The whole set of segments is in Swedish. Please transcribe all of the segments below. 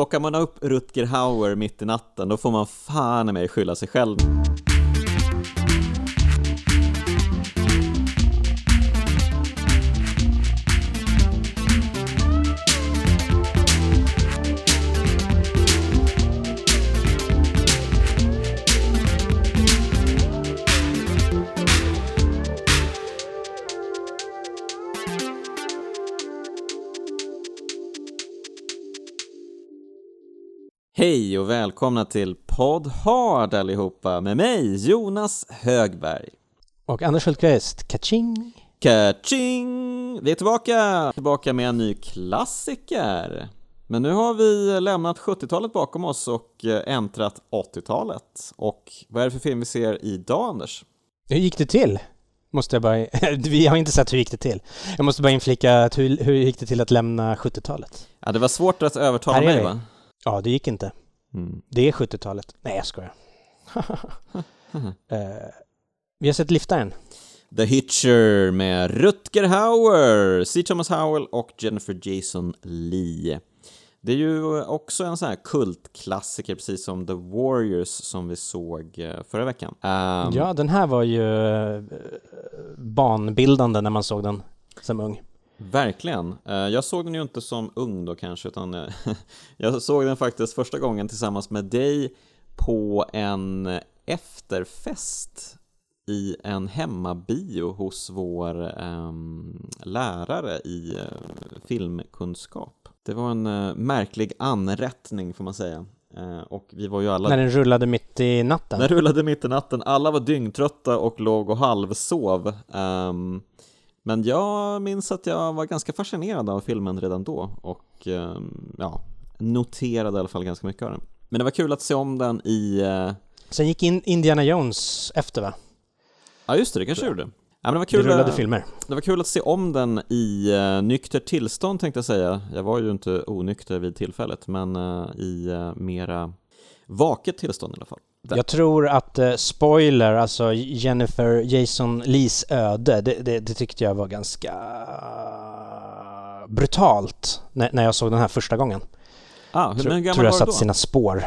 plockar man upp Rutger Hauer mitt i natten, då får man fan i mig skylla sig själv. Hej och välkomna till Podd Hard allihopa med mig Jonas Högberg. Och Anders Hultqvist, kaching! Kaching! Vi är tillbaka! Tillbaka med en ny klassiker. Men nu har vi lämnat 70-talet bakom oss och äntrat 80-talet. Och vad är det för film vi ser idag, Anders? Hur gick det till? Måste jag bara... Vi har inte sett hur gick det till. Jag måste bara inflika, att hur, hur gick det till att lämna 70-talet? Ja, det var svårt att övertala mig, vi. va? Ja, det gick inte. Mm. Det är 70-talet. Nej, jag skojar. Eh, vi har sett Liftaren. The Hitcher med Rutger Hauer, C. Thomas Howell och Jennifer Jason Lee. Det är ju också en sån här kultklassiker, precis som The Warriors som vi såg eh, förra veckan. Ehm, Ja, den här var ju eh, banbildande när man såg den som ung. Verkligen. Eh, Jag såg den ju inte som ung då kanske, utan eh, jag såg den faktiskt första gången tillsammans med dig på en efterfest i en hemmabio hos vår ehm, lärare i eh, filmkunskap. Det var en märklig anrättning får man säga. Och vi var ju alla... När den rullade mitt i natten. Den rullade mitt i natten, alla var dyngtrötta och låg och halvsov. Ehm, men jag minns att jag var ganska fascinerad av filmen redan då och ehm, ja, noterade i alla fall ganska mycket av den. Men det var kul att se om den i, eh, Sen gick in Indiana Jones efter va? ja just det, det kanske gjorde. Ja, men det, var Det kul, rullade eh, filmer. det var kul att se om den i uh, nykter tillstånd tänkte jag säga. Jag var ju inte onykter vid tillfället, men i uh, mera vaket tillstånd i alla fall. Jag tror att eh, spoiler, alltså Jennifer Jason Lees öde, det, det, det tyckte jag var ganska brutalt när, när jag såg den här första gången. Ah, hur, Tror, men gammal tror jag var satt då? sina spår.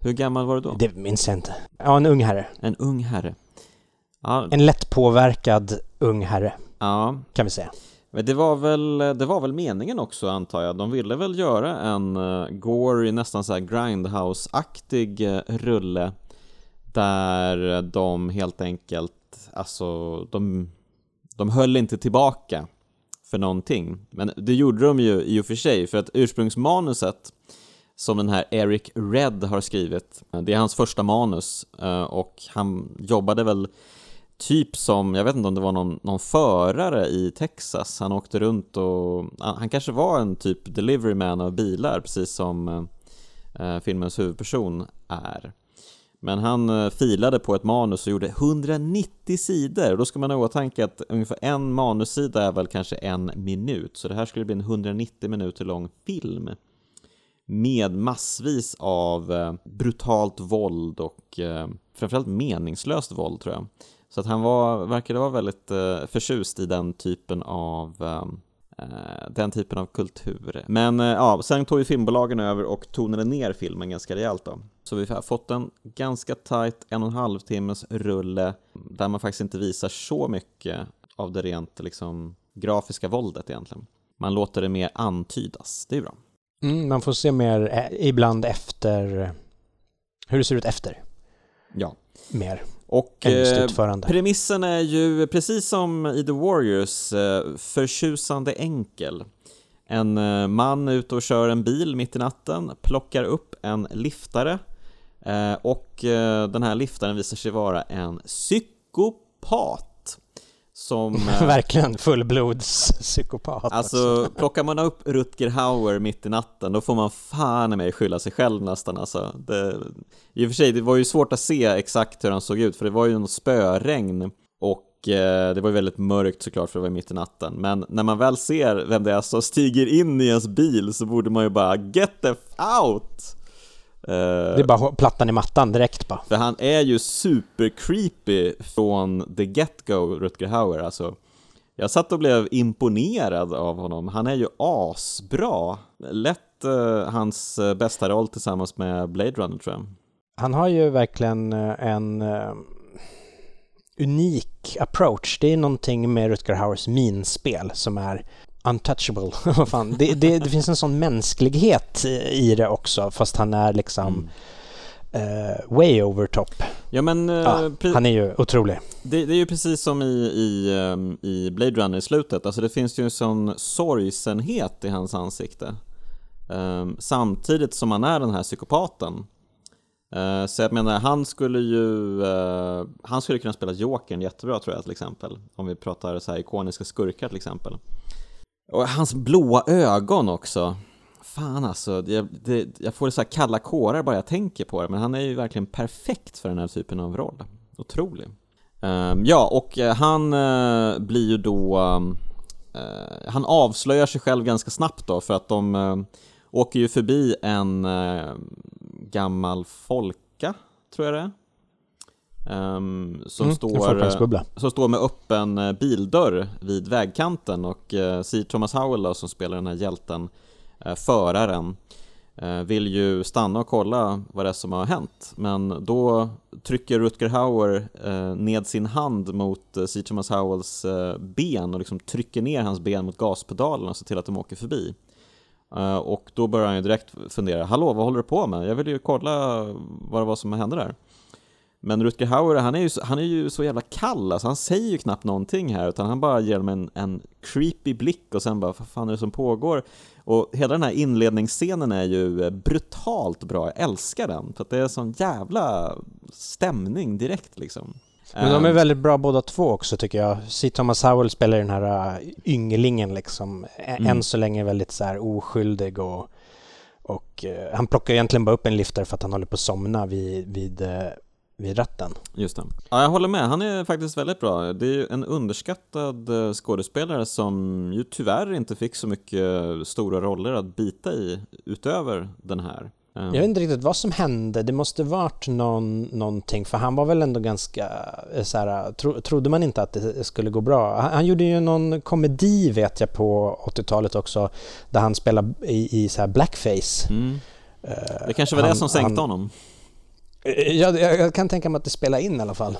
Hur gammal var du då? Det minns jag inte. Ja, en ung herre. En ung herre. Ja, En lätt påverkad ung herre, ja, kan vi säga. Men det var, väl, det var väl meningen också antar jag. De ville väl göra en uh, gory, nästan så här grindhouse-aktig uh, rulle där de helt enkelt, alltså de, de höll inte tillbaka för någonting. Men det gjorde de ju i och för sig, för att ursprungsmanuset som den här Eric Red har skrivit, eh, det är hans första manus och han jobbade väl typ som, jag vet inte om det var någon, någon förare i Texas, han åkte runt och han, han kanske var en typ deliveryman av bilar, precis som eh, eh, filmens huvudperson är. Men han eh, filade på ett manus och gjorde 190 sidor, och då ska man ha i åtanke att ungefär en manussida är väl kanske en minut, så det här skulle bli en 190 minuter lång film med massvis av eh, brutalt våld och framförallt meningslöst våld tror jag. Så att han var, verkade vara väldigt eh, förtjust i den typen av eh, den typen av kultur. Men eh, ja, sen tog ju filmbolagen över och tonade ner filmen ganska rejält då. Så vi har fått en ganska tight en och en halv timmes rulle där man faktiskt inte visar så mycket av det rent liksom grafiska våldet egentligen. Man låter det mer antydas, det är bra. Mm, man får se mer eh, ibland efter hur det ser ut efter. Ja. Mer Och eh, premissen är ju precis som i The Warriors eh, förtjusande enkel. En eh, man ute och kör en bil mitt i natten, plockar upp en liftare eh, och eh, den här liftaren visar sig vara en psykopat som... eh, Verkligen fullblodspsykopat. Alltså, plockar man upp Rutger Hauer mitt i natten, då får man fan i mig skylla sig själv nästan alltså. Det, I och för sig, det var ju svårt att se exakt hur han såg ut, för det var ju något spöregn och eh, det var ju väldigt mörkt såklart för det var mitt i natten. Men när man väl ser vem det är som stiger in i ens bil så borde man ju bara get the out! Eh, Det är bara plattan i mattan direkt bara. för han är ju super creepy från the get-go, Rutger Hauer. Alltså, jag satt och blev imponerad av honom. Han är ju asbra. Lätt uh, hans uh, bästa roll tillsammans med Blade Runner tror jag. Han har ju verkligen en unik approach. Det är någonting med Rutger Hauers minspel som är untouchable. Fan. Det, det, det, finns en sån mänsklighet i det också fast han är liksom mm. uh, way over top. Ja, men, uh, ja, han är ju otrolig. Det, det, är ju precis som i, i, um, i Blade Runner i slutet. Alltså det finns ju en sån sorgsenhet i hans ansikte. Um, samtidigt som han är den här psykopaten. Uh, så jag menar, han skulle ju uh, Han skulle kunna spela Jokern jättebra tror jag till exempel Om vi pratar så här ikoniska skurkar till exempel och hans blåa ögon också. Fan alltså, jag, det, jag får så här kalla kårar bara jag tänker på det Men han är ju verkligen perfekt för den här typen av roll. Otrolig. Um, Ja, och uh, han eh, blir ju då eh, Han avslöjar sig själv ganska snabbt då för att de åker ju förbi en gammal folka, tror jag det är. Um, som, mm, står, som står med öppen eh, bildörr vid vägkanten och uh, C. Thomas Howell då, som spelar den här hjälten, uh, föraren, uh, vill ju stanna och kolla vad det är som har hänt. Men då trycker Rutger Hauer uh, ned sin hand mot C. Thomas Howells ben och liksom trycker ner hans ben mot gaspedalen och ser till att de åker förbi. Uh, och då börjar han ju direkt fundera, hallå vad håller du på med? Jag vill ju kolla vad det var som hände där. Men Rutger Hauer, han är, ju, han är ju så jävla kall, alltså han säger ju knappt någonting här utan han bara ger dem en, en creepy blick och sen bara, vad fan är det som pågår? Och hela den här inledningsscenen är ju brutalt bra, jag älskar den, för att det är sån jävla stämning direkt liksom. Men de är ehm. väldigt bra båda två också tycker jag. C. Thomas Howell spelar den här uh, ynglingen liksom. Mm. Än så länge väldigt så här oskyldig och, och uh, han plockar egentligen bara upp en liftare för att han håller på att somna vid, vid, uh, vid ratten. Just det. Ja, jag håller med. Han är faktiskt väldigt bra. Det är en underskattad skådespelare som ju tyvärr inte fick så mycket stora roller att bita i utöver den här. Jag vet inte riktigt vad som hände. Det måste varit någon, någonting, för han var väl ändå ganska eh, så här, tro, trodde man inte att det skulle gå bra. Han, han, gjorde ju någon komedi vet jag på 80-talet också, där han spelade i, i så här blackface. Mm. Eh, det kanske var han, det som sänkte han, honom? Eh, ja, jag kan tänka mig att det spelade in i alla fall.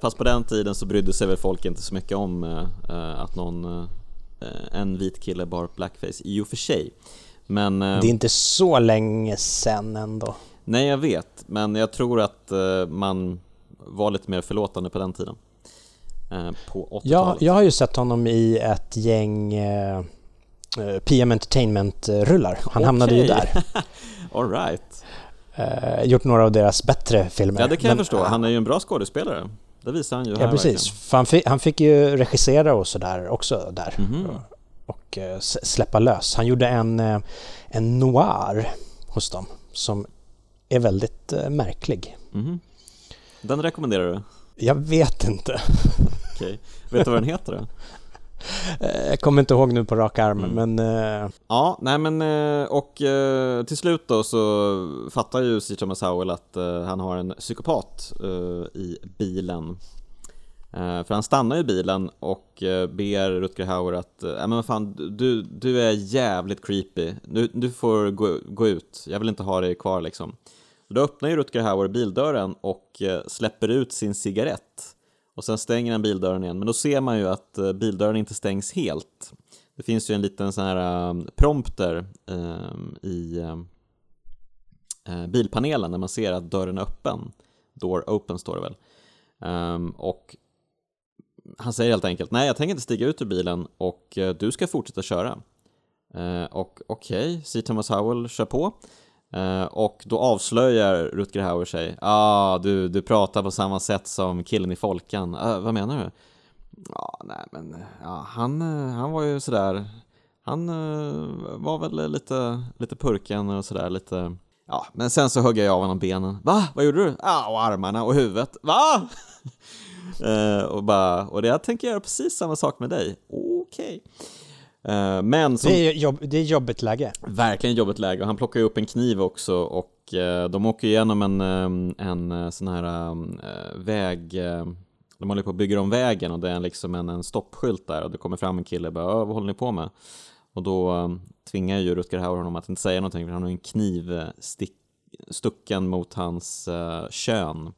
Fast på den tiden så brydde sig väl folk inte så mycket om att någon, en vit kille bar blackface, i och för sig. Men, eh, det är inte så länge sen ändå. Nej, jag vet, men jag tror att eh, man var lite mer förlåtande på den tiden. Eh, på 80-talet. Ja, jag har ju sett honom i ett gäng PM Entertainment-rullar. Han okay. hamnade ju där. All right. Gjort några av deras bättre filmer. Ja, det kan men, jag förstå. Han är ju en bra skådespelare. Det visar han ju ja, här precis. Han fick, han fick ju regissera och sådär också där. Mm -hmm och eh, släppa lös. Han gjorde en, eh, en noir hos dem som är väldigt eh, märklig. Mm. Den rekommenderar du? Jag vet inte. Okej. Vet du vad den heter då? Jag kommer inte ihåg nu på rak arm, mm. men... Ja, nej men och till slut då så fattar ju C. Thomas Howell att han har en psykopat i bilen Eh, för han stannar i bilen och eh, ber Rutger Hauer att äh, men fan, du, du är jävligt creepy, du, du får gå, gå ut, jag vill inte ha dig kvar liksom. Då öppnar ju Rutger Hauer bildörren och släpper ut sin cigarett och sen stänger han bildörren igen, men då ser man ju att eh, bildörren inte stängs helt. Det finns ju en liten sån här eh, prompter ehm, i eh, bilpanelen när man ser att dörren är öppen. Door open står det väl. Um, och han säger helt enkelt, nej jag tänker inte stiga ut ur bilen och eh, du ska fortsätta köra. Och okej, okay, C. Thomas Howell kör på. Eh, och då avslöjar Rutger Hauer sig, ah, du, du pratar på samma sätt som killen i Folkan. Uh, vad menar du? Ja, nej men, ja, han, eh, han var ju sådär, han var väl lite, lite purken och sådär, lite Ja, men sen så högg jag av honom benen. Va? Vad gjorde du? Ja, ah, och armarna och huvudet. Va? Uh, och, bara, och det, jag tänker göra precis samma sak med dig. Okej. Okay. Eh, men som, det, är jobb, det är jobbigt läge. Verkligen jobbigt läge. Och han plockar ju upp en kniv också och uh, de åker igenom en, en sån här väg de håller på att bygga om vägen och det är liksom en, en stoppskylt där och det kommer fram en kille och bara vad håller ni på med? Och då tvingar ju Rutger Hauer honom att inte säga någonting för han har en kniv stick, stucken mot hans uh, kön.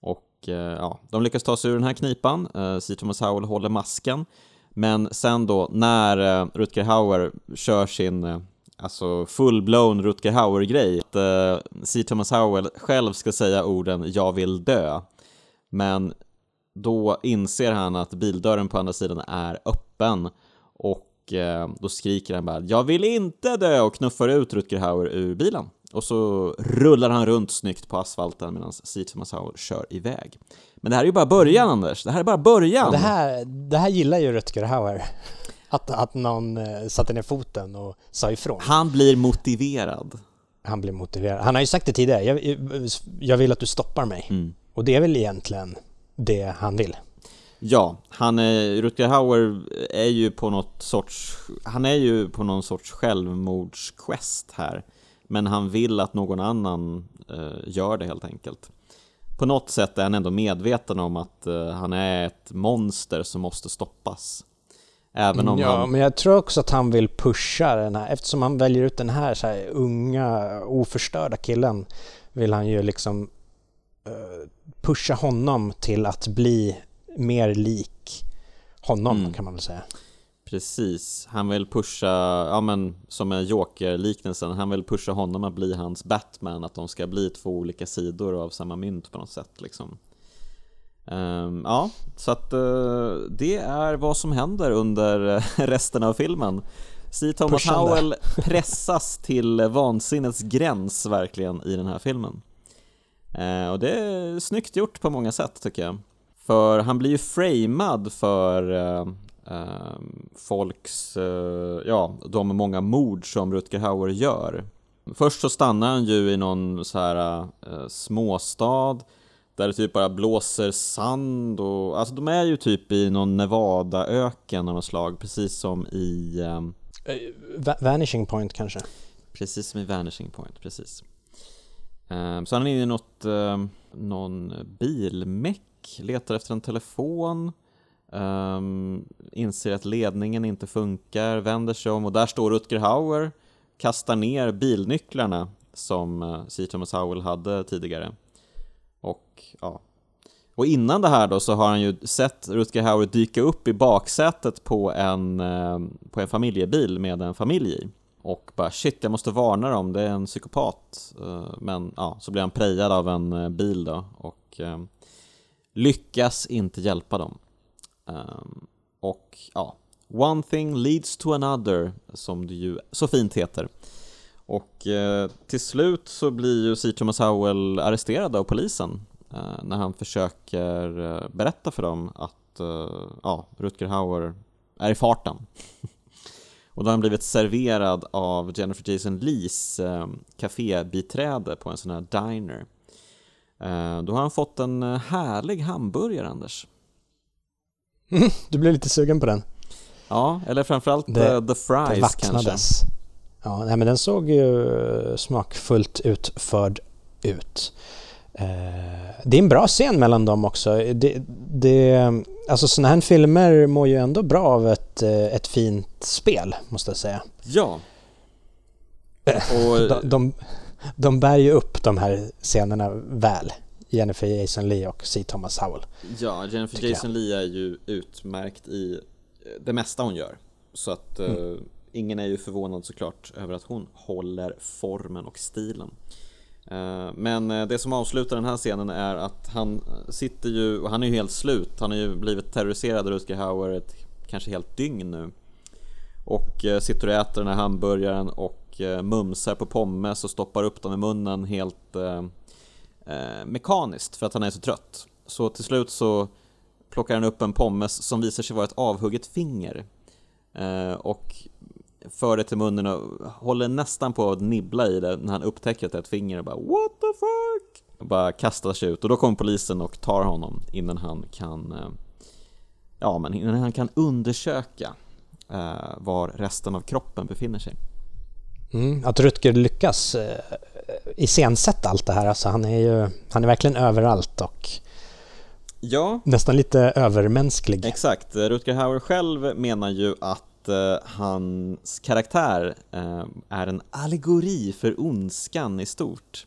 Och uh, ja, de lyckas ta sig ur den här knipan. Uh, C. Thomas Howell håller masken. Men sen då när eh, Rutger Hauer kör sin eh, alltså full-blown Rutger Hauer-grej, att eh, C. Thomas Howell själv ska säga orden “jag vill dö” men då inser han att bildörren på andra sidan är öppen och då skriker han bara “Jag vill inte dö” och knuffar ut Rutger Hauer ur bilen. Och så rullar han runt snyggt på asfalten medan. Thomas Hauer kör iväg. Men det här är ju bara början Anders, det här är bara början! Det här, det här gillar ju Rutger Hauer. Att, att någon eh, satte ner foten och sa ifrån. Han blir motiverad. Han blir motiverad. Han har ju sagt det tidigare, jag, jag vill att du stoppar mig. Mm. Och det är väl egentligen det han vill. Ja, han är, Rutger Hauer är ju på något sorts, han är ju på någon sorts självmordsquest här. Men han vill att någon annan eh, gör det helt enkelt. På något sätt är han ändå medveten om att eh, han är ett monster som måste stoppas. Även om ja, han... men jag tror också att han vill pusha den här, eftersom han väljer ut den här, så här unga, oförstörda killen, vill han ju liksom uh, pusha honom till att bli mer lik honom, mm. kan man väl säga. Precis, han vill pusha, ja men som en Joker-liknelsen, han vill pusha honom att bli hans Batman, att de ska bli två olika sidor av samma mynt på något sätt liksom. Um, ja, så att uh, det är vad som händer under resten av filmen. C. Thomas Pushande. Howell pressas till vansinnets gräns verkligen i den här filmen. Uh, och det är snyggt gjort på många sätt tycker jag. För han blir ju framad för uh, folks, ja, de många mord som Rutger Hauer gör. Först så stannar han ju i någon så här småstad där det typ bara blåser sand och, alltså de är ju typ i någon Nevada-öken av något slag, precis som i... Um... Vanishing Point kanske? Precis som i Vanishing Point, precis. Um, så han är i något, någon bilmeck, letar efter en telefon, um, inser att ledningen inte funkar, vänder sig om och där står Rutger Hauer, kastar ner bilnycklarna som uh, C. Thomas Howell hade tidigare. Och ja. Och innan det här då så har han ju sett Rutger Hauer dyka upp i baksätet på en, eh, på en familjebil med en familj i. Och bara shit, jag måste varna dem, det är en psykopat. Eh, men ja, så blir han prejad av en bil då och ehm, lyckas inte hjälpa dem. Ehm, och ja, One thing leads to another, som det ju så fint heter. Och eh, till slut så blir ju C. Thomas Howell arresterad av polisen eh, när han försöker eh, berätta för dem att eh, ja, Rutger Hauer är i farten. och då har han blivit serverad av Jennifer Jason Lees eh, kafébiträde på en sån här diner. Eh, då har han fått en eh, härlig hamburgare, Anders. du blev lite sugen på den? Ja, eller framförallt det, the fries det kanske. Ja, nej, men den såg ju smakfullt utförd ut. Eh, det är en bra scen mellan dem också. Det, det, alltså sådana här filmer mår ju ändå bra av ett, eh, ett fint spel, måste jag säga. Ja. Och... De, de, de bär ju upp de här scenerna väl. Jennifer Jason Leigh och C. Thomas Howell. Ja, Jennifer Jason Leigh är ju utmärkt i det mesta hon gör. Så att mm ingen är ju förvånad såklart över att hon håller formen och stilen. Eh, men eh, det som avslutar den här scenen är att han sitter ju, och han är ju helt slut, han har ju blivit terroriserad av Rutger Hauer ett kanske helt dygn nu. Och eh, sitter och äter den här hamburgaren och mumsar på pommes och stoppar upp dem i munnen helt eh, mekaniskt för att han är så trött. Så till slut så plockar han upp en pommes som visar sig vara ett avhugget finger. Eh, och för det till munnen och håller nästan på att nibbla i det när han upptäcker att det är ett finger och bara What the fuck? Och bara kastar sig ut och då kommer polisen och tar honom innan han kan eh, Ja, men innan han kan undersöka eh, var resten av kroppen befinner sig. Mm, att Rutger lyckas eh, iscensätta allt det här, alltså han är ju han är verkligen överallt och Ja. Nästan lite övermänsklig. Exakt. Rutger Hauer själv menar ju att eh, hans karaktär eh, är en allegori för ondskan i stort.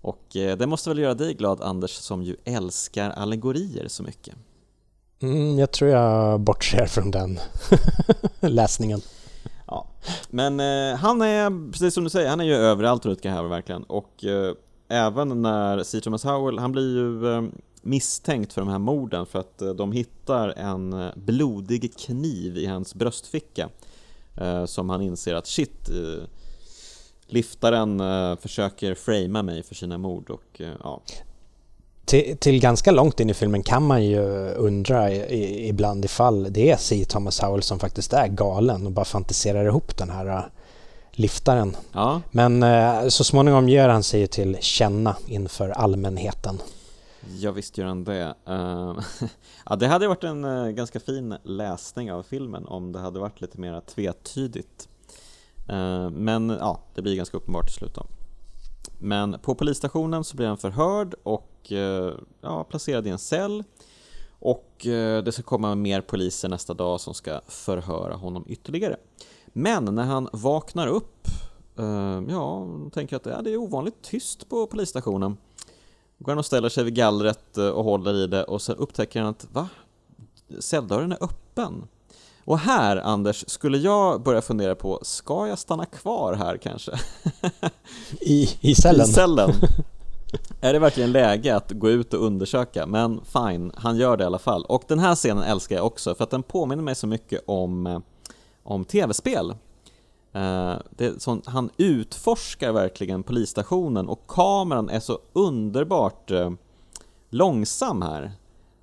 Och eh, det måste väl göra dig glad Anders som ju älskar allegorier så mycket. Mm, jag tror jag bortser från den läsningen. Ja, men eh, han är, precis som du säger, han är ju överallt Rutger Hauer verkligen och eh, även när C. Thomas Howell, han blir ju eh, misstänkt för de här morden för att eh, de hittar en eh, blodig kniv i hans bröstficka eh, som han inser att shit, eh, liftaren eh, försöker framea mig för sina mord och ja. Till, till, ganska långt in i filmen kan man ju undra i, ibland ifall det är C. Thomas Howell som faktiskt är galen och bara fantiserar ihop den här liftaren. Ja. Men så småningom ger han sig till känna inför allmänheten. Ja visst gör han det. Uh, ja, det hade varit en uh, ganska fin läsning av filmen om det hade varit lite mer tvetydigt. Uh, men ja, det blir ganska uppenbart till slut då. Men på polisstationen så blir han förhörd och eh, ja, placerad i en cell. Och eh, det ska komma mer poliser nästa dag som ska förhöra honom ytterligare. Men när han vaknar upp, eh, ja, tänker att ja, det är ovanligt tyst på polisstationen går han och ställer sig vid gallret och håller i det och sen upptäcker han att va? Celldörren är öppen. Och här, Anders, skulle jag börja fundera på, ska jag stanna kvar här kanske? I, i cellen? I cellen. är det verkligen läge att gå ut och undersöka? Men fine, han gör det i alla fall. Och den här scenen älskar jag också för att den påminner mig så mycket om, eh, om tv-spel. Uh, det sånt, han utforskar verkligen polisstationen och kameran är så underbart uh, långsam här.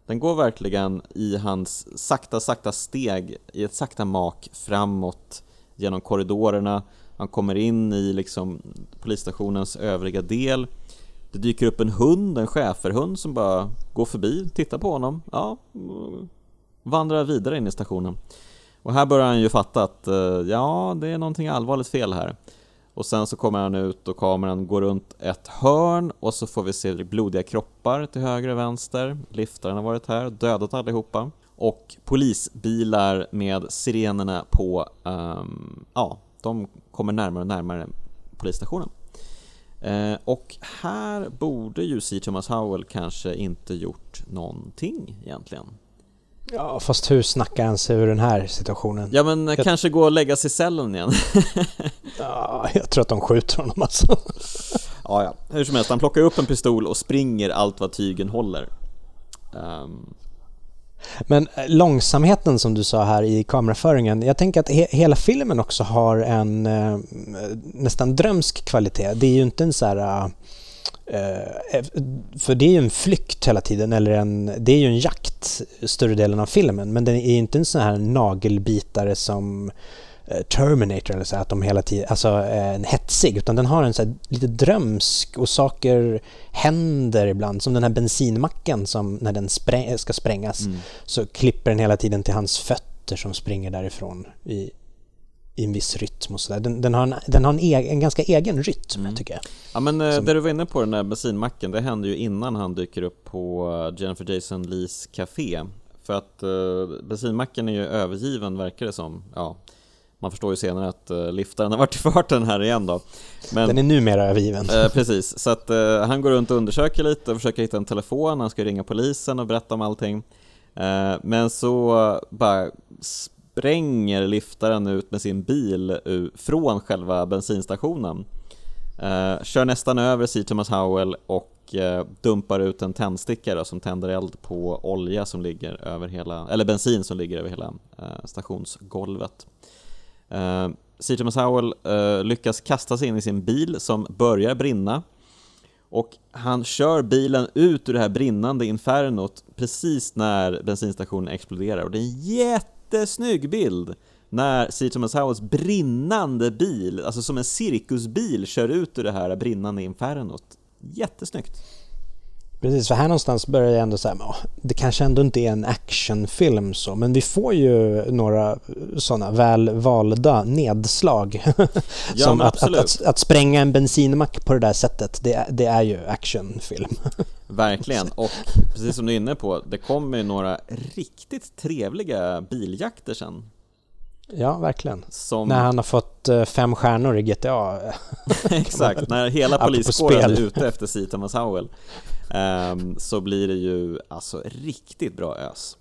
Den går verkligen i hans sakta, sakta steg, i ett sakta mak framåt genom korridorerna. Han kommer in i liksom polisstationens övriga del. Det dyker upp en hund, en schäferhund som bara går förbi, tittar på honom, ja, vandrar vidare in i stationen. Och här börjar han ju fatta att eh, ja, det är någonting allvarligt fel här. Och sen så kommer han ut och kameran går runt ett hörn och så får vi se blodiga kroppar till höger och vänster. Liftaren har varit här, dödat allihopa. Och polisbilar med sirenerna på, um, ja, de kommer närmare och närmare polisstationen. Eh, och här borde ju C. Thomas Howell kanske inte gjort någonting egentligen. Ja, fast hur snackar han sig ur den här situationen? Ja, men jag... kanske gå och lägga sig i cellen igen. ja, jag tror att de skjuter honom alltså. ja, ja, hur som helst, han plockar upp en pistol och springer allt vad tygen håller. Um... Men eh, långsamheten som du sa här i kameraföringen, jag tänker att he hela filmen också har en eh, nästan drömsk kvalitet. Det är ju inte en så här Eh, för det är ju en flykt hela tiden, eller en, det är ju en jakt större delen av filmen, men den är inte en sån här nagelbitare som eh, Terminator eller så att de hela tiden, alltså en hetsig, utan den har en så lite drömsk och saker händer ibland, som den här bensinmacken som när den spräng, ska sprängas mm. så klipper den hela tiden till hans fötter som springer därifrån i, i en viss rytm och sådär. Den, den, har, en, den har en, egen, en ganska egen rytm mm. tycker jag. Ja men eh, Som... det du var inne på den där bensinmacken, det händer ju innan han dyker upp på eh, Jennifer Jason Lees Café. För att uh, bensinmacken är ju övergiven verkar det som. Ja, man förstår ju senare att uh, liftaren har varit i farten här igen då. Men, den är numera övergiven. Uh, precis, så att uh, han går runt och undersöker lite och försöker hitta en telefon, han ska ringa polisen och berätta om allting. men så bara spränger liftaren ut med sin bil från själva bensinstationen. Eh, kör nästan över C. Thomas Howell och eh, dumpar ut en tändsticka som tänder eld på olja som ligger över hela, eller bensin som ligger över hela eh, stationsgolvet. Eh, C. Thomas Howell eh, lyckas kasta sig in i sin bil som börjar brinna och han kör bilen ut ur det här brinnande infernot precis när bensinstationen exploderar och det är en jätte jättesnygg bild när C. Thomas Howells brinnande bil, alltså som en cirkusbil, kör ut ur det här brinnande infernot. Jättesnyggt! Precis, för här någonstans börjar jag ändå säga, det kanske ändå inte är en actionfilm så, men vi får ju några sådana väl valda nedslag. Ja, Som att, att, att, att, spränga en bensinmack på det där sättet, det, det är ju actionfilm. Verkligen, och precis som du är inne på, det kommer ju några riktigt trevliga biljakter sen. Ja, verkligen. Som... När han har fått eh, fem stjärnor i GTA. Exakt, när hela poliskåren är ute efter C. Thomas Howell så blir det ju alltså riktigt bra ös.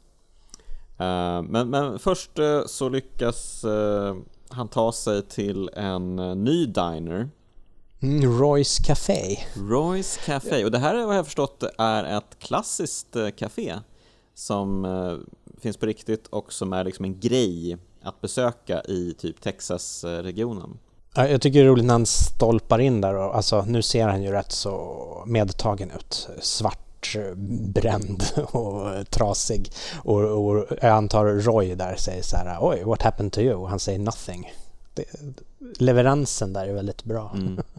Uh, men, men först uh, så lyckas uh, han ta sig till en ny diner Mm, Royce Café. Royce Café, och det här har jag förstått är ett klassiskt café som finns på riktigt och som är liksom en grej att besöka i typ Texas-regionen. Jag tycker det är roligt när han stolpar in där och alltså nu ser han ju rätt så medtagen ut. Svart, bränd och trasig. Och, och jag antar Roy där säger så här Oj, what happened to you? Och han säger nothing. Det, leveransen där är väldigt bra. Mm.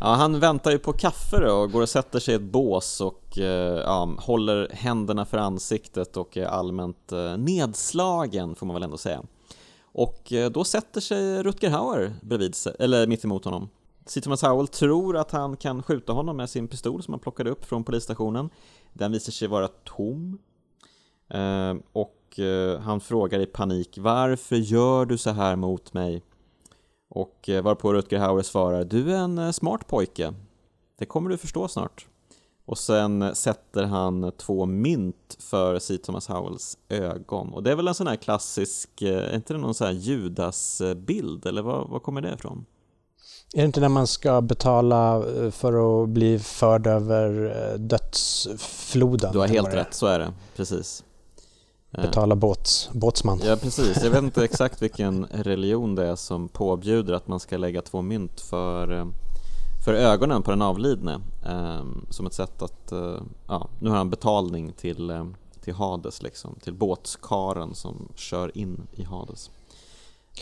Ja, han väntar ju på kaffe då och går och sätter sig i ett bås och eh, ja, håller händerna för ansiktet och är allmänt eh, nedslagen får man väl ändå säga. Och eh, då sätter sig Rutger Hauer bredvid sig, eller mitt emot honom. C. Thomas Howell tror att han kan skjuta honom med sin pistol som han plockade upp från polisstationen. Den visar sig vara tom. Eh, och eh, han frågar i panik Varför gör du så här mot mig? Och varpå Rutger Hauer svarar Du är en smart pojke. Det kommer du förstå snart. Och sen sätter han två mynt för C. Thomas Howells ögon. Och det är väl en sån här klassisk, eh, är inte det någon sån här Judas-bild? Eller var, var kommer det ifrån? Är det inte när man ska betala för att bli förd över dödsfloden? Du har helt rätt, så är det. Precis. Betala båts, båtsman. Ja, precis. Jag vet inte exakt vilken religion det är som påbjuder att man ska lägga två mynt för, eh, för ögonen på den avlidne. Um, som ett sätt att, uh, ja, nu har han betalning till, uh, till Hades liksom, till båtskaren som kör in i Hades.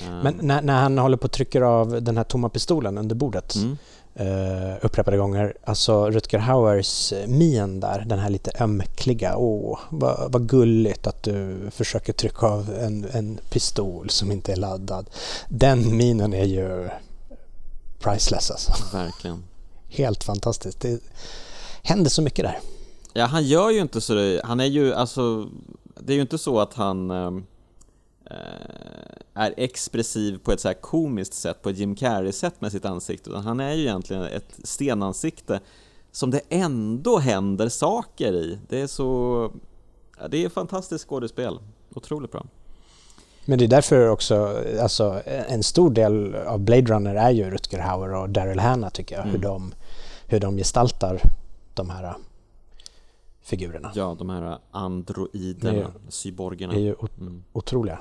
Um, Men när, när han håller på och trycker av den här tomma pistolen under bordet, mm uh, upprepade gånger. Alltså Rutger Hauers min där, den här lite ömkliga. Åh, vad, vad gulligt att du försöker trycka av en, en pistol som inte är laddad. Den minen är ju priceless alltså. Verkligen. Helt fantastiskt. Det händer så mycket där. Ja, han gör ju inte så. Det, han är ju alltså, det är ju inte så att han ehm, Eh, är expressiv på ett så här komiskt sätt, på ett Jim Carrey-sätt med sitt ansikte, utan han är ju egentligen ett stenansikte som det ändå händer saker i. Det är så... Ja, det är fantastiskt skådespel. Otroligt bra. Men det är därför också, alltså en stor del av Blade Runner är ju Rutger Hauer och Daryl Hannah tycker jag, mm. hur, de, hur de gestaltar de här figurerna. Ja, de här androiderna, cyborgerna. är ju mm. otroliga.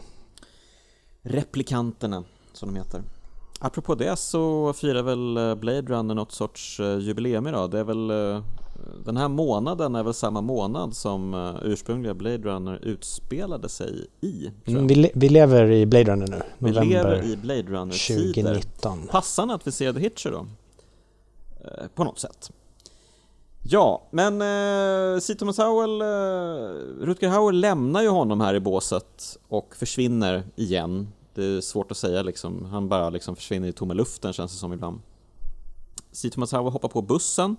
Replikanterna, som de heter. Apropå det så firar väl eh, Blade Runner något sorts eh, jubileum idag. Det är väl den här månaden är väl samma månad som ursprungliga Blade Runner utspelade sig i. Mm, vi, le vi, lever i Blade Runner nu. November vi lever i Blade Runner-tider. 2019. Passande att vi ser The Hitcher då. På något sätt. Ja, men eh. Thomas Howell, eh, Rutger Hauer lämnar ju honom här i båset och försvinner igen. Det är svårt att säga liksom, han bara liksom försvinner i tomma luften känns det som ibland. C. Thomas Howell hoppar på bussen,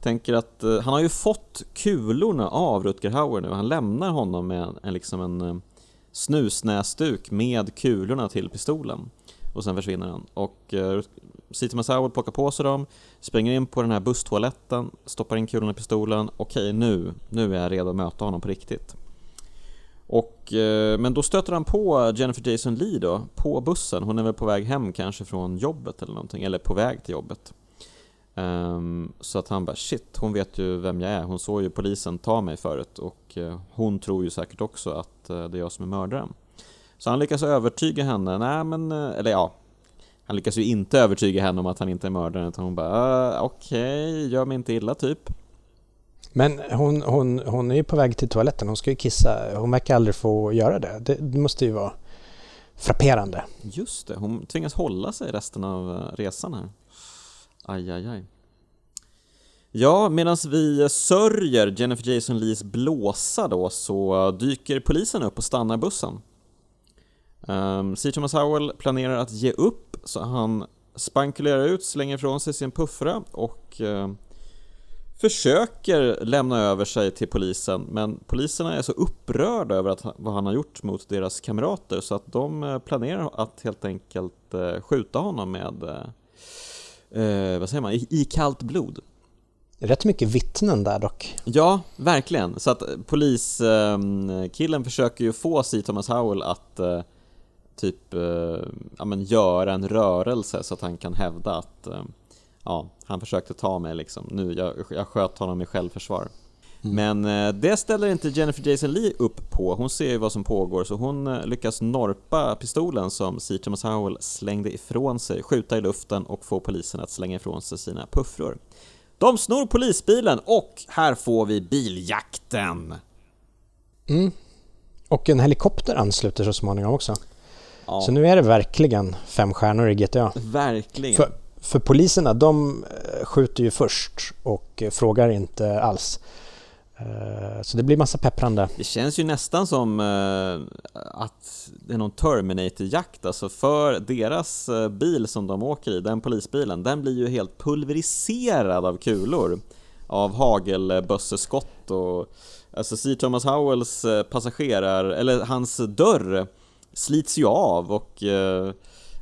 tänker att eh, han har ju fått kulorna av Rutger Hauer nu, han lämnar honom med en, liksom en eh, snusnäsduk med kulorna till pistolen och sen försvinner han. Och eh, City plockar på sig dem, springer in på den här busstoaletten, stoppar in kulorna i pistolen. Okej, nu, nu är jag redo att möta honom på riktigt. Och, eh, men då stöter han på Jennifer Jason Lee då, på bussen. Hon är väl på väg hem kanske från jobbet eller någonting, eller på väg till jobbet. Um, så att han bara shit, hon vet ju vem jag är. Hon såg ju polisen ta mig förut och uh, hon tror ju säkert också att uh, det är jag som är mördaren. Så han lyckas övertyga henne, nej men, uh, eller ja, han lyckas ju inte övertyga henne om att han inte är mördaren utan hon bara uh, okej, okay, gör mig inte illa typ. Men hon, hon, hon är ju på väg till toaletten, hon ska ju kissa. Hon verkar aldrig få göra det. Det, det måste ju vara frapperande. Just det, hon tvingas hålla sig resten av resan här. Aj, aj, aj. Ja, medan vi sörjer Jennifer Jason Lees blåsa då så dyker polisen upp och stannar bussen. Um, C. Thomas Howell planerar att ge upp så han spankulerar ut, slänger ifrån sig sin puffra och uh, försöker lämna över sig till polisen men poliserna är så upprörda över att, vad han har gjort mot deras kamrater så att de eh, planerar att helt enkelt uh, skjuta honom med, eh, eh, vad säger man, i, i kallt blod. Rätt mycket vittnen där dock. Ja, verkligen. Så att poliskillen försöker ju få C. Thomas Howell att typ ja, men göra en rörelse så att han kan hävda att ja, han försökte ta mig liksom. Nu, jag, jag sköt honom i självförsvar. Mm. Men eh, det ställer inte Jennifer Jason Lee upp på. Hon ser ju vad som pågår så hon eh, lyckas norpa pistolen som C. Thomas Howell slängde ifrån sig, skjuta i luften och få polisen att slänga ifrån sig sina puffror. De snor polisbilen och här får vi biljakten! Mm. Och en helikopter ansluter så småningom också. Ja. Så nu är det verkligen fem stjärnor i GTA. Verkligen. För för poliserna, de eh, skjuter ju först och frågar inte alls. Eh, så det blir massa pepprande. Det känns ju nästan som eh, att det är någon Terminator-jakt, alltså för deras eh, bil som de åker i, den polisbilen, den blir ju helt pulveriserad av kulor. Av hagelbösseskott och alltså C. Thomas Howells passagerar, eller hans dörr slits ju av och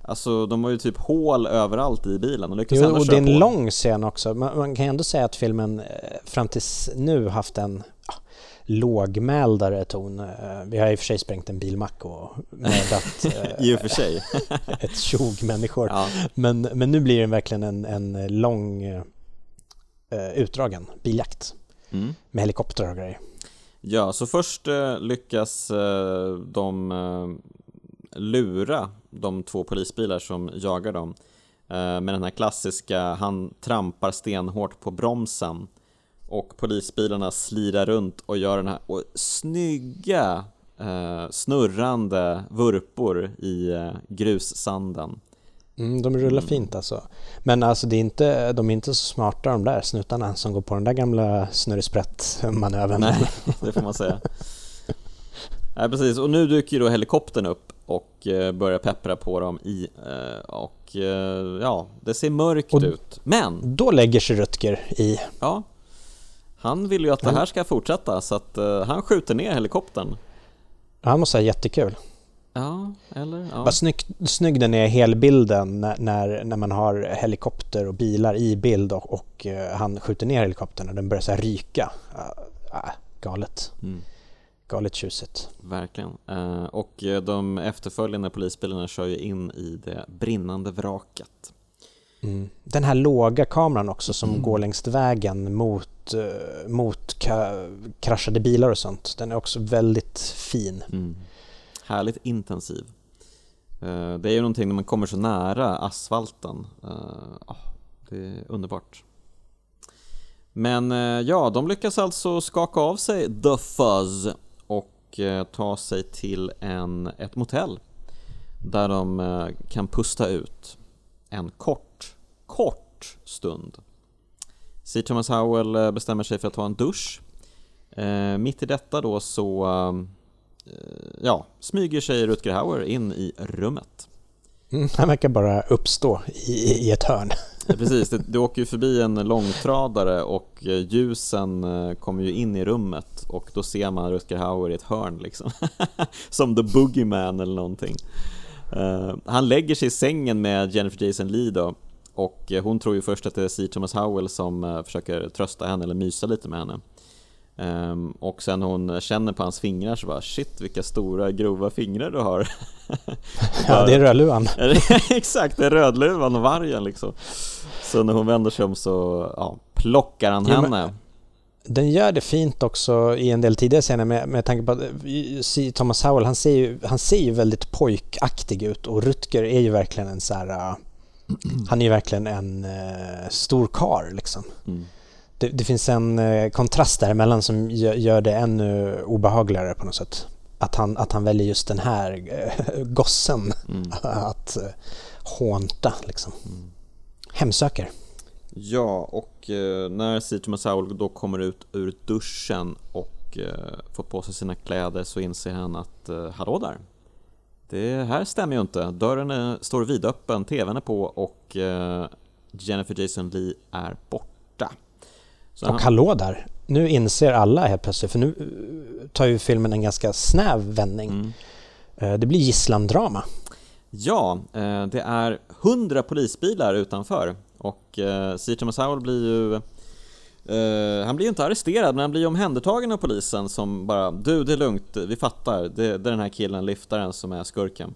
Alltså de har ju typ hål överallt i bilen och lyckas jo, och det är en på. lång scen också. Man, man, kan ju ändå säga att filmen eh, fram tills nu haft en ja, lågmäldare ton. Eh, vi har i och för sig sprängt en bilmack och mördat eh, I och för sig. ett tjog människor. Ja. Men, men nu blir det verkligen en, en lång utdragen biljakt mm. med helikoptrar och grejer. Ja, så först lyckas de lura de två polisbilar som jagar dem eh, med den här klassiska, han trampar stenhårt på bromsen och polisbilarna slirar runt och gör den här och snygga eh, snurrande vurpor i eh, grussanden. Mm, de rullar mm. fint alltså. Men alltså det är inte, de är inte så smarta de där snutarna som går på den där gamla snurresprätt-manövern. Nej, det får man säga. Nej precis, och nu dyker ju då helikoptern upp och eh, börjar peppra på dem i eh, och eh, ja, det ser mörkt och ut. Men! Då lägger sig Rutger i. Ja. Han vill ju att det här ska fortsätta så att han skjuter ner helikoptern. Han måste ha jättekul. Ja, eller? Ja. Vad snygg, snygg den är helbilden när, när, man har helikopter och bilar i bild och, och han skjuter ner helikoptern och den börjar så ryka. Uh, galet. Mm galet tjusigt. Verkligen. Eh, och de efterföljande polisbilarna kör ju in i det brinnande vraket. Mm. Den här låga kameran också som mm. går längs vägen mot, uh, mot kraschade bilar och sånt. Den är också väldigt fin. Mm. Härligt intensiv. Det är ju någonting när man kommer så nära asfalten. Oh, det är underbart. Men ja, de lyckas alltså skaka av sig the fuzz och ta sig till en, ett motell där de eh, kan pusta ut en kort, kort stund. C. Thomas Howell eh, bestämmer sig för att ta en dusch. Mitt i detta då så ja, smyger sig Rutger Hauer in i rummet. Mm, han verkar bara uppstå i, i ett hörn. Precis, det, du åker ju förbi en långtradare och eh, ljusen eh, kommer ju in i rummet och då ser man Rutger Hauer i ett hörn liksom. Som the boogeyman eller någonting. Uh, han lägger sig i sängen med Jennifer Jason Lee då och hon tror ju först att det är C. Thomas Howell som försöker trösta henne eller mysa lite med henne. Um, och sen hon känner på hans fingrar så bara shit vilka stora grova fingrar du har. ja det är Rödluvan. Exakt, det är Rödluvan och vargen liksom. Så när hon vänder sig om så ja, plockar han ja, henne. Men den gör det fint också i en del tidigare scener med, med tanke på att eh, Thomas Howell, han ser, ju, han ser ju väldigt pojkaktig ut och Rutger är ju verkligen en så här, uh, han är ju verkligen en uh, stor kar liksom. Mm. Det, det, finns en uh, kontrast däremellan som gör, det ännu obehagligare på något sätt. Att han, att han väljer just den här uh, gossen mm. att uh, hånta liksom. Mm. Hemsöker. Ja, och eh, när Masaul då kommer ut ur duschen och eh, får på sig sina kläder så inser han att eh, hallå där, det här stämmer ju inte. Dörren är, står vidöppen, TVn är på och eh, Jennifer Jason Lee är borta. Så och hallå där! Nu inser alla helt plötsligt, för nu eh, tar ju filmen en ganska snäv vändning. Mm. Eh, det blir gisslandrama. Ja, eh, det är hundra polisbilar utanför och C. Thomas Howell blir ju han blir ju inte arresterad men han blir omhändertagen av polisen som bara Du det är lugnt, vi fattar, det, är den här killen, liftaren som är skurken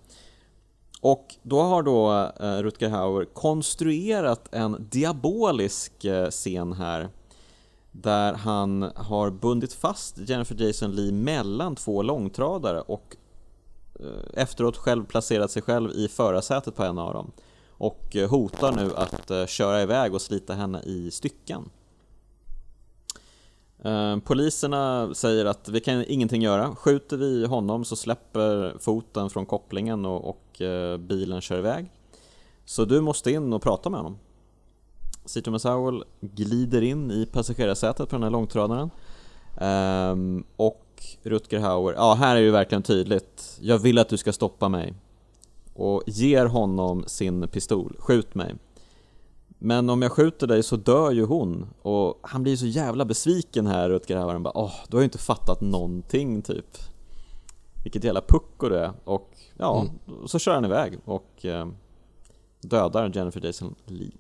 Och då har då Rutger Hauer konstruerat en diabolisk scen här där han har bundit fast Jennifer Jason Lee mellan två långtradare och eh, efteråt själv placerat sig själv i förarsätet på en av dem och eh, hotar nu att eh, köra iväg och slita henne i stycken poliserna säger att vi kan ingenting göra. Skjuter vi honom så släpper foten från kopplingen och, och bilen kör iväg. Så du måste in och prata med honom. Cito Masawel glider in i passagerarsätet på den här långtradaren. Um, och Rutger Hauer, ja här är det ju verkligen tydligt. Jag vill att du ska stoppa mig. Och ger honom sin pistol. Skjut mig. Men om jag skjuter dig så dör ju hon och han blir så jävla besviken här Rutger Hauer. Han bara åh, du har ju inte fattat någonting typ. Vilket jävla pucko det är och ja, mm. så kör han iväg och eh, dödar Jennifer Jason Lee.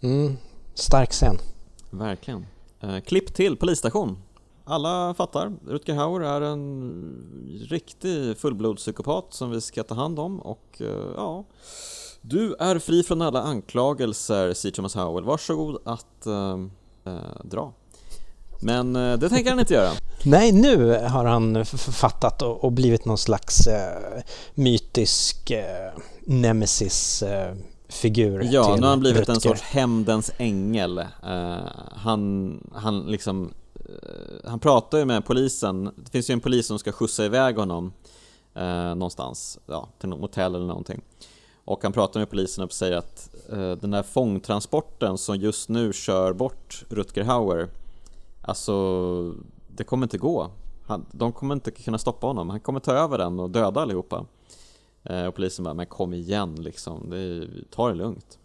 Mm, stark scen. Verkligen. Eh, klipp till polisstation. Alla fattar, Rutger Hauer är en riktig fullblodspsykopat som vi ska ta hand om och eh, ja du är fri från alla anklagelser, säger Thomas Howell. Varsågod att äh, dra. Men äh, det tänker han inte göra. Nej, nu har han fattat och, och blivit någon slags äh, mytisk nemesis figur Ja, nu har han blivit Rutger. en sorts hämndens ängel. han, han liksom han pratar ju med polisen, det finns ju en polis som ska skjutsa iväg honom eh, någonstans, ja, till något motell eller någonting. Och han pratar med polisen och säger att eh, den där fångtransporten som just nu kör bort Rutger Hauer Alltså, det kommer inte gå. Han, de kommer inte kunna stoppa honom. Han kommer ta över den och döda allihopa. Eh, och polisen bara, men kom igen liksom, det, ta det lugnt.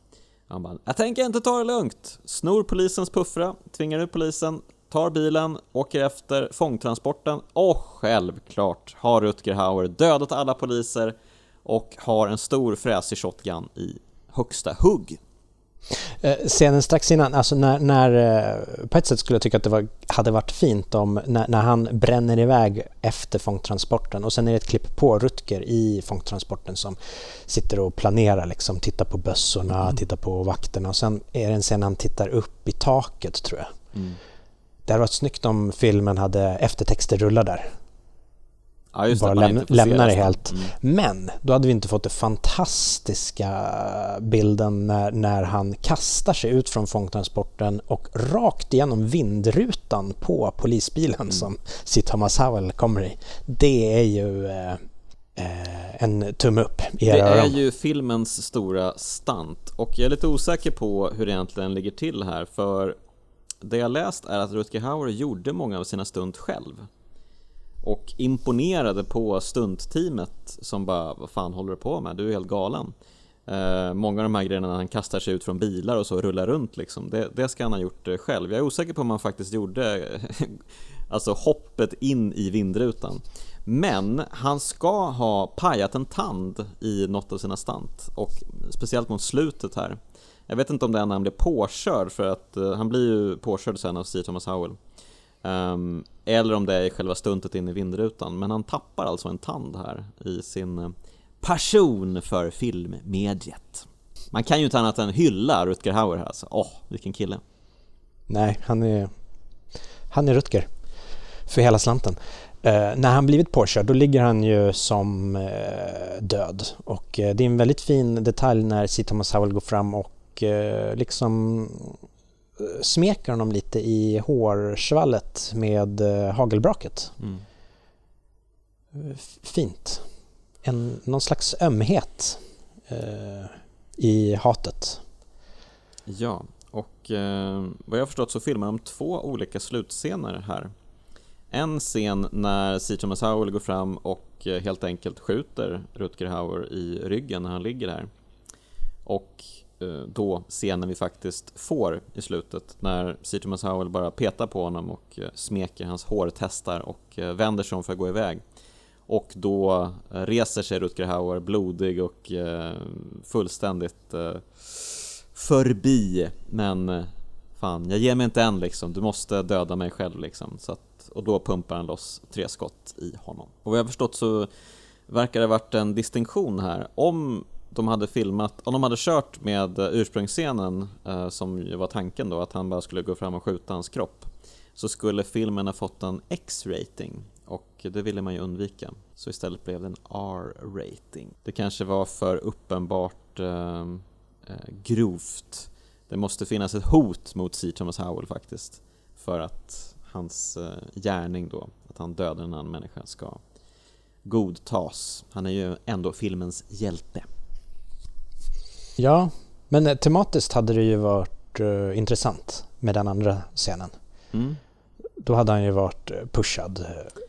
Han bara, jag tänker inte ta det lugnt. Snor polisens puffra, tvingar ut polisen, tar bilen, åker efter fångtransporten och självklart har Rutger Hauer dödat alla poliser och har en stor fräsig shotgun i högsta hugg. Eh, scenen strax innan, alltså när, när eh, på ett sätt skulle jag tycka att det var, hade varit fint om när, när han bränner iväg efter fångtransporten och sen är det ett klipp på Rutger i fångtransporten som sitter och planerar, liksom, tittar på bössorna, mm. tittar på vakterna och sen är det en scen när han tittar upp i taket tror jag. Mm. Det hade varit snyggt om filmen hade eftertexter rulla där. Ja, just bara läm lämna det helt. Mm. Men då hade vi inte fått den fantastiska bilden när, när han kastar sig ut från fångtransporten och rakt igenom vindrutan på polisbilen mm. som Sid Thomas Howell kommer i. Det är ju eh, eh en tumme upp i Det är ju filmens stora stant och jag är lite osäker på hur det egentligen ligger till här för det jag läst är att Rutger Hauer gjorde många av sina stunt själv och imponerade på stuntteamet som bara Vad fan håller du på med? Du är helt galen eh, Många av de här grejerna när han kastar sig ut från bilar och så rullar runt liksom det, det ska han ha gjort eh, själv Jag är osäker på om han faktiskt gjorde Alltså hoppet in i vindrutan Men han ska ha pajat en tand i något av sina stunt. och speciellt mot slutet här Jag vet inte om det är när han blir påkörd för att eh, han blir ju påkörd sen av Steve Thomas Howell Um, eller om det är själva stuntet in i vindrutan, men han tappar alltså en tand här i sin eh, passion för filmmediet. Man kan ju inte annat än hylla Rutger Hauer här alltså. Åh, oh, vilken kille. Nej, han är, han är Rutger. För hela slanten. Uh, när han blivit påkörd då ligger han ju som uh, död och uh, det är en väldigt fin detalj när C. Thomas Howell går fram och liksom smeker honom lite i hårsvallet med eh, hagelbraket. Mm. Fint. En, någon slags ömhet eh, i hatet. Ja, och eh, vad jag har förstått så filmar de två olika slutscener här. En scen när C. Thomas Howell går fram och eh, helt enkelt skjuter Rutger Hauer i ryggen när han ligger här. Och Eh, då scenen vi faktiskt får i slutet när Citrimus Howell bara petar på honom och eh, smeker hans hårtestar och eh, vänder sig om för att gå iväg. Och då reser sig Rutger Hauer blodig och fullständigt förbi men fan, jag ger mig inte än liksom, du måste döda mig själv liksom. Så att, och då pumpar han loss tre skott i honom. Och vad jag har förstått så verkar det varit en distinktion här. Om de hade filmat, om de hade kört med eh, ursprungsscenen eh, som var tanken då, att han bara skulle gå fram och skjuta hans kropp, så skulle filmen ha fått en X-rating och det ville man ju undvika. Så istället blev det en R-rating. Det kanske var för uppenbart eh, eh, grovt. Det måste finnas ett hot mot C. Thomas Howell faktiskt, för att hans eh, gärning då, att han dödar en annan människa, ska godtas. Han är ju ändå filmens hjälte. Ja, men eh, tematiskt hade det ju varit uh, intressant med den andra scenen. Mm. Då hade han ju varit eh, pushad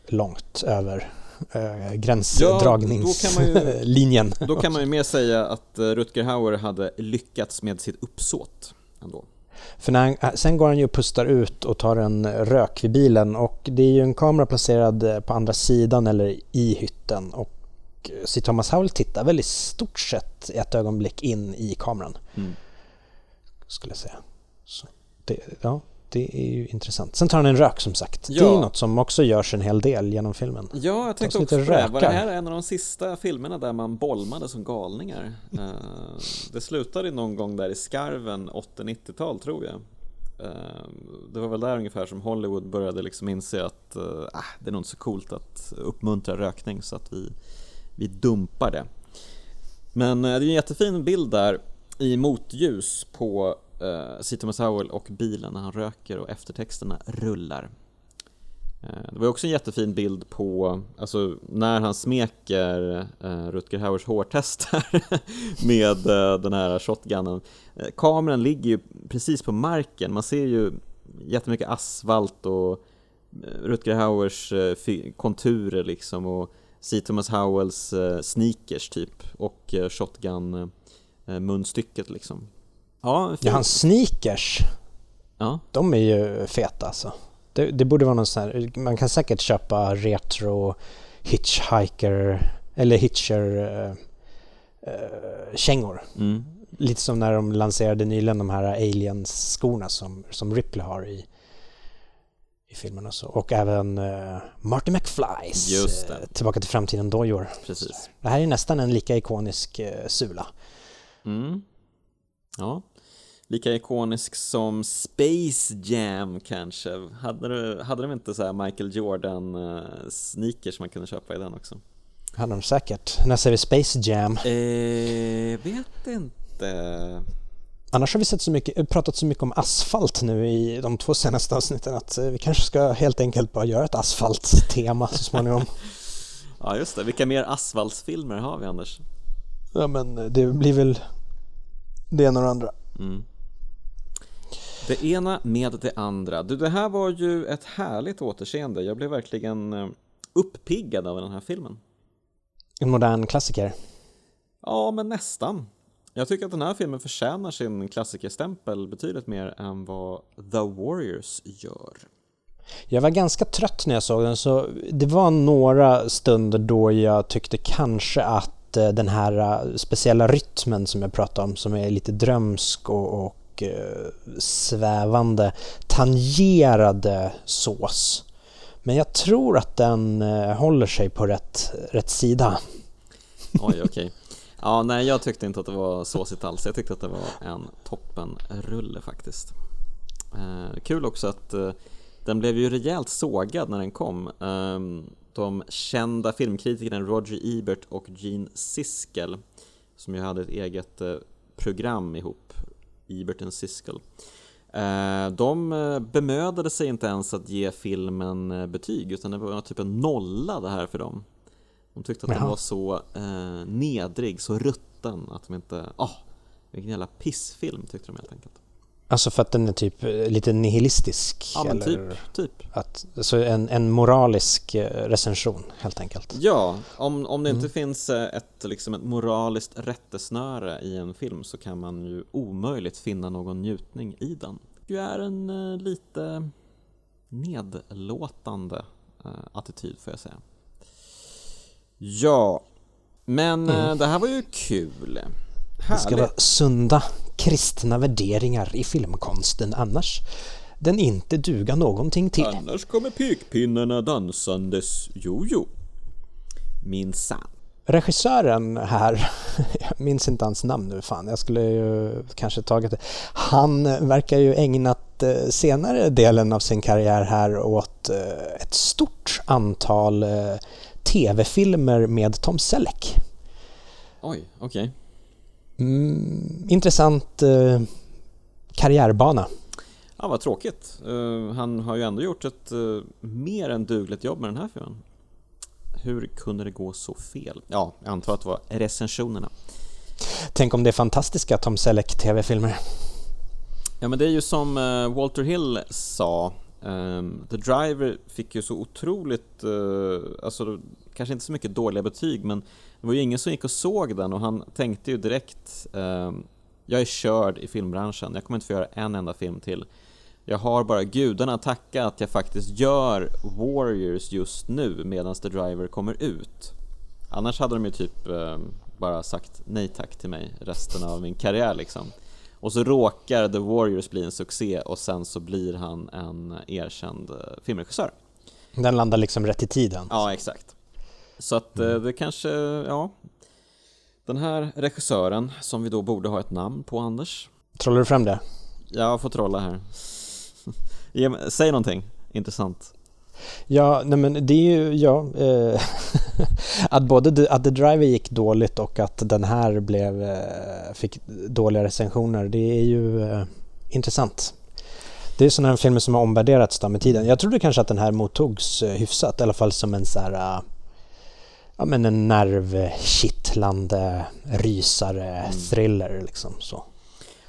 långt över uh, gränsdragningslinjen. Ja, då, kan man ju mer säga att Rutger Hauer hade lyckats med sitt uppsåt ändå. För när han, sen går han ju och pustar ut och tar en rök vid bilen och det är ju en kamera placerad på andra sidan eller i hytten och så Thomas Howell tittar väl i stort sett ett ögonblick in i kameran. Mm. Skulle jag säga. Så det, ja, det är ju intressant. Sen tar han en rök som sagt. Ja. Det är något som också görs en hel del genom filmen. Ja, jag tänkte också på det. Var det här en av de sista filmerna där man bolmade som galningar? Eh, det slutade någon gång där i skarven 80-90-tal tror jag. Eh, det var väl där ungefär som Hollywood började liksom inse att äh, det är nog inte så coolt att uppmuntra rökning så att vi vi dumpar det. Men eh, det är en jättefin bild där i motljus på eh, C. Thomas Howell och bilen när han röker och eftertexterna rullar. Eh, det var också en jättefin bild på, alltså när han smeker eh, Rutger Hauers hårtestar med eh, den här shotgunen. Eh, kameran ligger ju precis på marken, man ser ju jättemycket asfalt och eh, Rutger Hauers konturer liksom och C. Thomas Howells eh, sneakers typ och eh, shotgun eh, munstycket liksom. Ja, ja, hans sneakers. Ja. De är ju feta alltså. Det, det, borde vara någon sån här, man kan säkert köpa retro hitchhiker eller hitcher uh, uh, kängor. Mm. Lite som när de lanserade nyligen de här aliens-skorna som, som Ripley har i i filmen och så. Och även uh, Marty McFlys Just uh, Tillbaka till framtiden-dojor. Precis. Det här är nästan en lika ikonisk uh, sula. Mm. Ja. Lika ikonisk som Space Jam kanske. Hade, du, hade de inte så Michael Jordan sneakers man kunde köpa i den också? Hade de säkert. När ser vi Space Jam? Eh, vet inte. Annars har vi sett så mycket, pratat så mycket om asfalt nu i de två senaste avsnitten att eh, vi kanske ska helt enkelt bara göra ett asfalttema så småningom. ja just det, vilka mer asfaltsfilmer har vi Anders? Ja men eh, det blir väl det ena och det andra. Mm. Det ena med det andra. Du, det här var ju ett härligt återseende. Jag blev verkligen eh, uppiggad av den här filmen. En modern klassiker. Ja, men nästan. Jag tycker att den här filmen förtjänar sin klassikerstämpel betydligt mer än vad The Warriors gör. Jag var ganska trött när jag såg den så det var några stunder då jag tyckte kanske att eh, den här eh, speciella rytmen som jag pratade om som är lite drömsk och, och eh, svävande tangerade sås. Men jag tror att den håller sig på rätt, rätt sida. Oj, okej. Okay. Ja, nej jag tyckte inte att det var såsigt alls. Jag tyckte att det var en toppenrulle faktiskt. Eh, kul också att eh, den blev ju rejält sågad när den kom. Eh, de kända filmkritikerna Roger Ebert och Gene Siskel som ju hade ett eget eh, program ihop, Ebert and Siskel. Eh, de eh, bemödade sig inte ens att ge filmen eh, betyg utan det var typ en nolla det här för dem. De tyckte att Jaha. den var så eh, nedrig, så rutten att de inte... Åh, oh, vilken jävla pissfilm tyckte de helt enkelt. Alltså för att den är typ eh, lite nihilistisk? Ja men typ, typ. Att, så en, en moralisk eh, recension helt enkelt? Ja, om, om det inte finns eh, ett, liksom ett moraliskt rättesnöre i en film så kan man ju omöjligt finna någon njutning i den. Det är en lite nedlåtande attityd får jag säga. Ja, men eh, det här var ju kul. Det ska Härligt. vara sunda kristna värderingar i filmkonsten annars den inte duga någonting till. Annars kommer pekpinnarna dansandes, jo jo. Minsann. Regissören här, jag minns inte hans namn nu fan, jag skulle ju kanske tagit det. Han verkar ju ägnat eh, senare delen av sin karriär här åt eh, ett stort antal tv-filmer med Tom Selleck. Oj, okej. Mm, intressant eh, karriärbana. Ja, vad tråkigt. Eh, han har ju ändå gjort ett eh, mer än dugligt jobb med den här filmen. Hur kunde det gå så fel? Ja, jag antar att det var recensionerna. Tänk om det är fantastiska Tom Selleck tv-filmer. Ja, men det är ju som eh, Walter Hill sa. Um, The Driver fick ju så otroligt, uh, alltså kanske inte så mycket dåliga betyg, men det var ju ingen som gick och såg den och han tänkte ju direkt um, jag är körd i filmbranschen, jag kommer inte få göra en enda film till. Jag har bara gudarna att tacka att jag faktiskt gör Warriors just nu medan The Driver kommer ut. Annars hade de ju typ um, bara sagt nej tack till mig resten av min karriär liksom. Och så råkar The Warriors bli en succé och sen så blir han en erkänd eh, filmregissör. Den landar liksom rätt i tiden. Ja, exakt. Så att eh, det kanske, ja. Den här regissören som vi då borde ha ett namn på, Anders. Trollar du fram det? Jag får trolla här. Säg någonting intressant. Ja, nej men det är ju, ja, eh, att både The, att The Driver gick dåligt och att den här blev, eh, fick dåliga recensioner, det är ju eh, intressant. Det är sådana här filmer som har omvärderats då med tiden. Jag trodde kanske att den här mottogs eh, hyfsat, i alla fall som en så här, eh, ja men en nervkittlande rysare, thriller liksom så.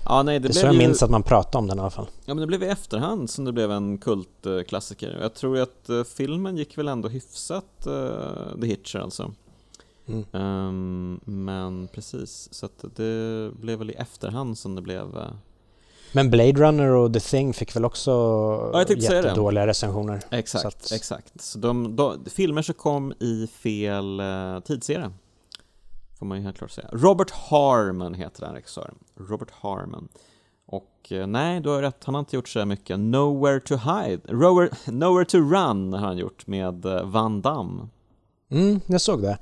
Ja, nej, det, Det är så jag ju, minns att man pratade om den i alla fall. ja, men det blev i efterhand som det blev en kultklassiker. Jag tror att eh, filmen gick väl ändå hyfsat, uh, The Hitcher alltså. Mm. Ehm, men precis, så det blev väl i efterhand som det blev eh, Men Blade Runner och The Thing fick väl också det. jättedåliga recensioner. Exakt, Så att- exakt. Så de, de, filmer som kom i fel uh, tidsserie Får man ju helt klart säga. Robert Harmon heter den regissören. Robert Harmon. Och eh, nej, du har rätt, han har inte gjort så här mycket. Nowhere to hide, Rower, Nowhere to run har han gjort med eh, Van Damme. Mm, jag såg det.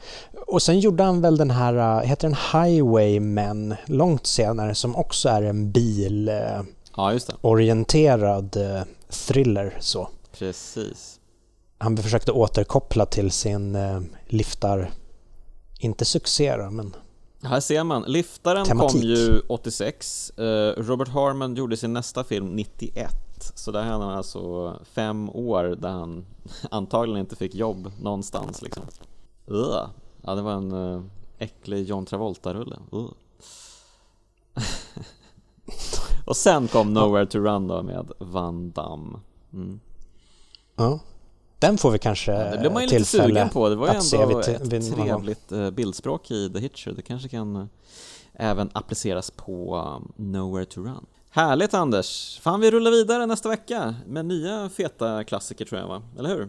Och sen gjorde han väl den här, äh, heter den Highwaymen, långt senare, som också är en bilorienterad Ja, thriller så. Precis. Han försökte återkoppla till sin liftar, inte succé då, men Här ser man, Liftaren Tematik. kom ju 86, eh, Robert Harmon gjorde sin nästa film 91 Så där hade han alltså fem år där han antagligen inte fick jobb någonstans liksom. Ja det var en uh, äcklig John Travolta-rulle. Och sen kom Nowhere to Run då med Van Damme mm. ja. Den får vi kanske ja, Det blev man ju lite sugen på, det var ju ändå ett vid trevligt eh, bildspråk i The Hitcher Det kanske kan eh, även appliceras på um, Nowhere to Run Härligt Anders! Fan vi rullar vidare nästa vecka med nya feta klassiker tror jag va? Eller hur?